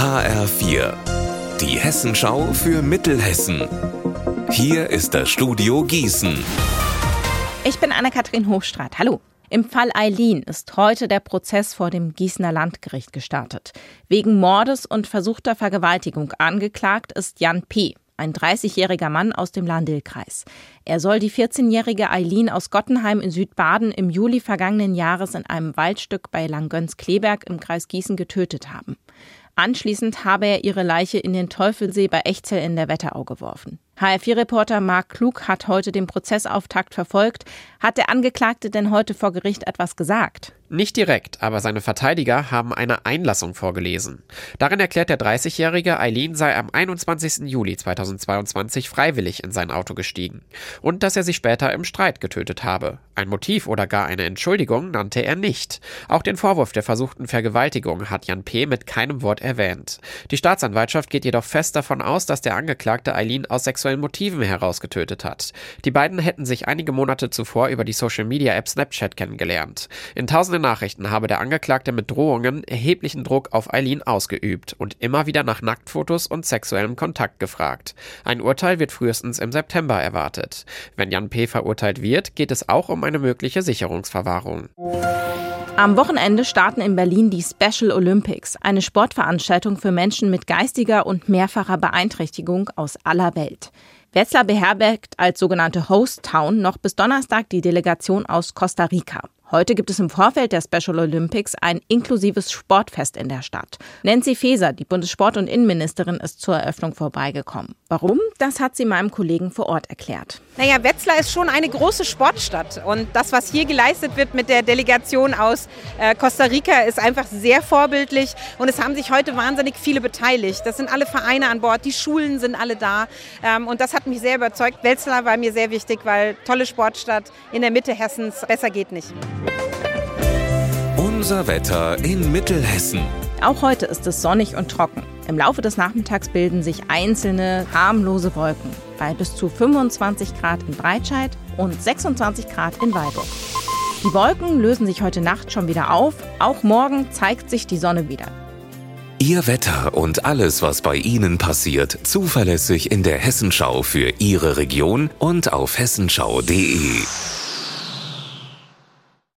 HR4, die Hessenschau für Mittelhessen. Hier ist das Studio Gießen. Ich bin Anne-Kathrin Hochstrat. Hallo. Im Fall Eileen ist heute der Prozess vor dem Gießener Landgericht gestartet. Wegen Mordes und versuchter Vergewaltigung angeklagt ist Jan P., ein 30-jähriger Mann aus dem Landil-Kreis. Er soll die 14-jährige Eileen aus Gottenheim in Südbaden im Juli vergangenen Jahres in einem Waldstück bei Langgöns-Kleberg im Kreis Gießen getötet haben. Anschließend habe er ihre Leiche in den Teufelsee bei Echzell in der Wetterau geworfen. HR4-Reporter Marc Klug hat heute den Prozessauftakt verfolgt. Hat der Angeklagte denn heute vor Gericht etwas gesagt? Nicht direkt, aber seine Verteidiger haben eine Einlassung vorgelesen. Darin erklärt der 30-jährige, Eileen sei am 21. Juli 2022 freiwillig in sein Auto gestiegen und dass er sie später im Streit getötet habe. Ein Motiv oder gar eine Entschuldigung nannte er nicht. Auch den Vorwurf der versuchten Vergewaltigung hat Jan P. mit keinem Wort erwähnt. Die Staatsanwaltschaft geht jedoch fest davon aus, dass der Angeklagte Eileen aus sexuellen Motiven heraus getötet hat. Die beiden hätten sich einige Monate zuvor über die Social-Media-App Snapchat kennengelernt. In tausenden Nachrichten habe der Angeklagte mit Drohungen erheblichen Druck auf Eileen ausgeübt und immer wieder nach Nacktfotos und sexuellem Kontakt gefragt. Ein Urteil wird frühestens im September erwartet. Wenn Jan P. verurteilt wird, geht es auch um eine mögliche Sicherungsverwahrung. Am Wochenende starten in Berlin die Special Olympics, eine Sportveranstaltung für Menschen mit geistiger und mehrfacher Beeinträchtigung aus aller Welt. Wetzlar beherbergt als sogenannte Host Town noch bis Donnerstag die Delegation aus Costa Rica. Heute gibt es im Vorfeld der Special Olympics ein inklusives Sportfest in der Stadt. Nancy Faeser, die Bundessport- und Innenministerin, ist zur Eröffnung vorbeigekommen. Warum? Das hat sie meinem Kollegen vor Ort erklärt. Naja, Wetzlar ist schon eine große Sportstadt und das, was hier geleistet wird mit der Delegation aus äh, Costa Rica, ist einfach sehr vorbildlich und es haben sich heute wahnsinnig viele beteiligt. Das sind alle Vereine an Bord, die Schulen sind alle da ähm, und das hat mich sehr überzeugt. Wetzlar war mir sehr wichtig, weil tolle Sportstadt in der Mitte Hessens, besser geht nicht. Unser Wetter in Mittelhessen. Auch heute ist es sonnig und trocken. Im Laufe des Nachmittags bilden sich einzelne harmlose Wolken bei bis zu 25 Grad in Breitscheid und 26 Grad in Weilburg. Die Wolken lösen sich heute Nacht schon wieder auf. Auch morgen zeigt sich die Sonne wieder. Ihr Wetter und alles, was bei Ihnen passiert, zuverlässig in der Hessenschau für Ihre Region und auf hessenschau.de.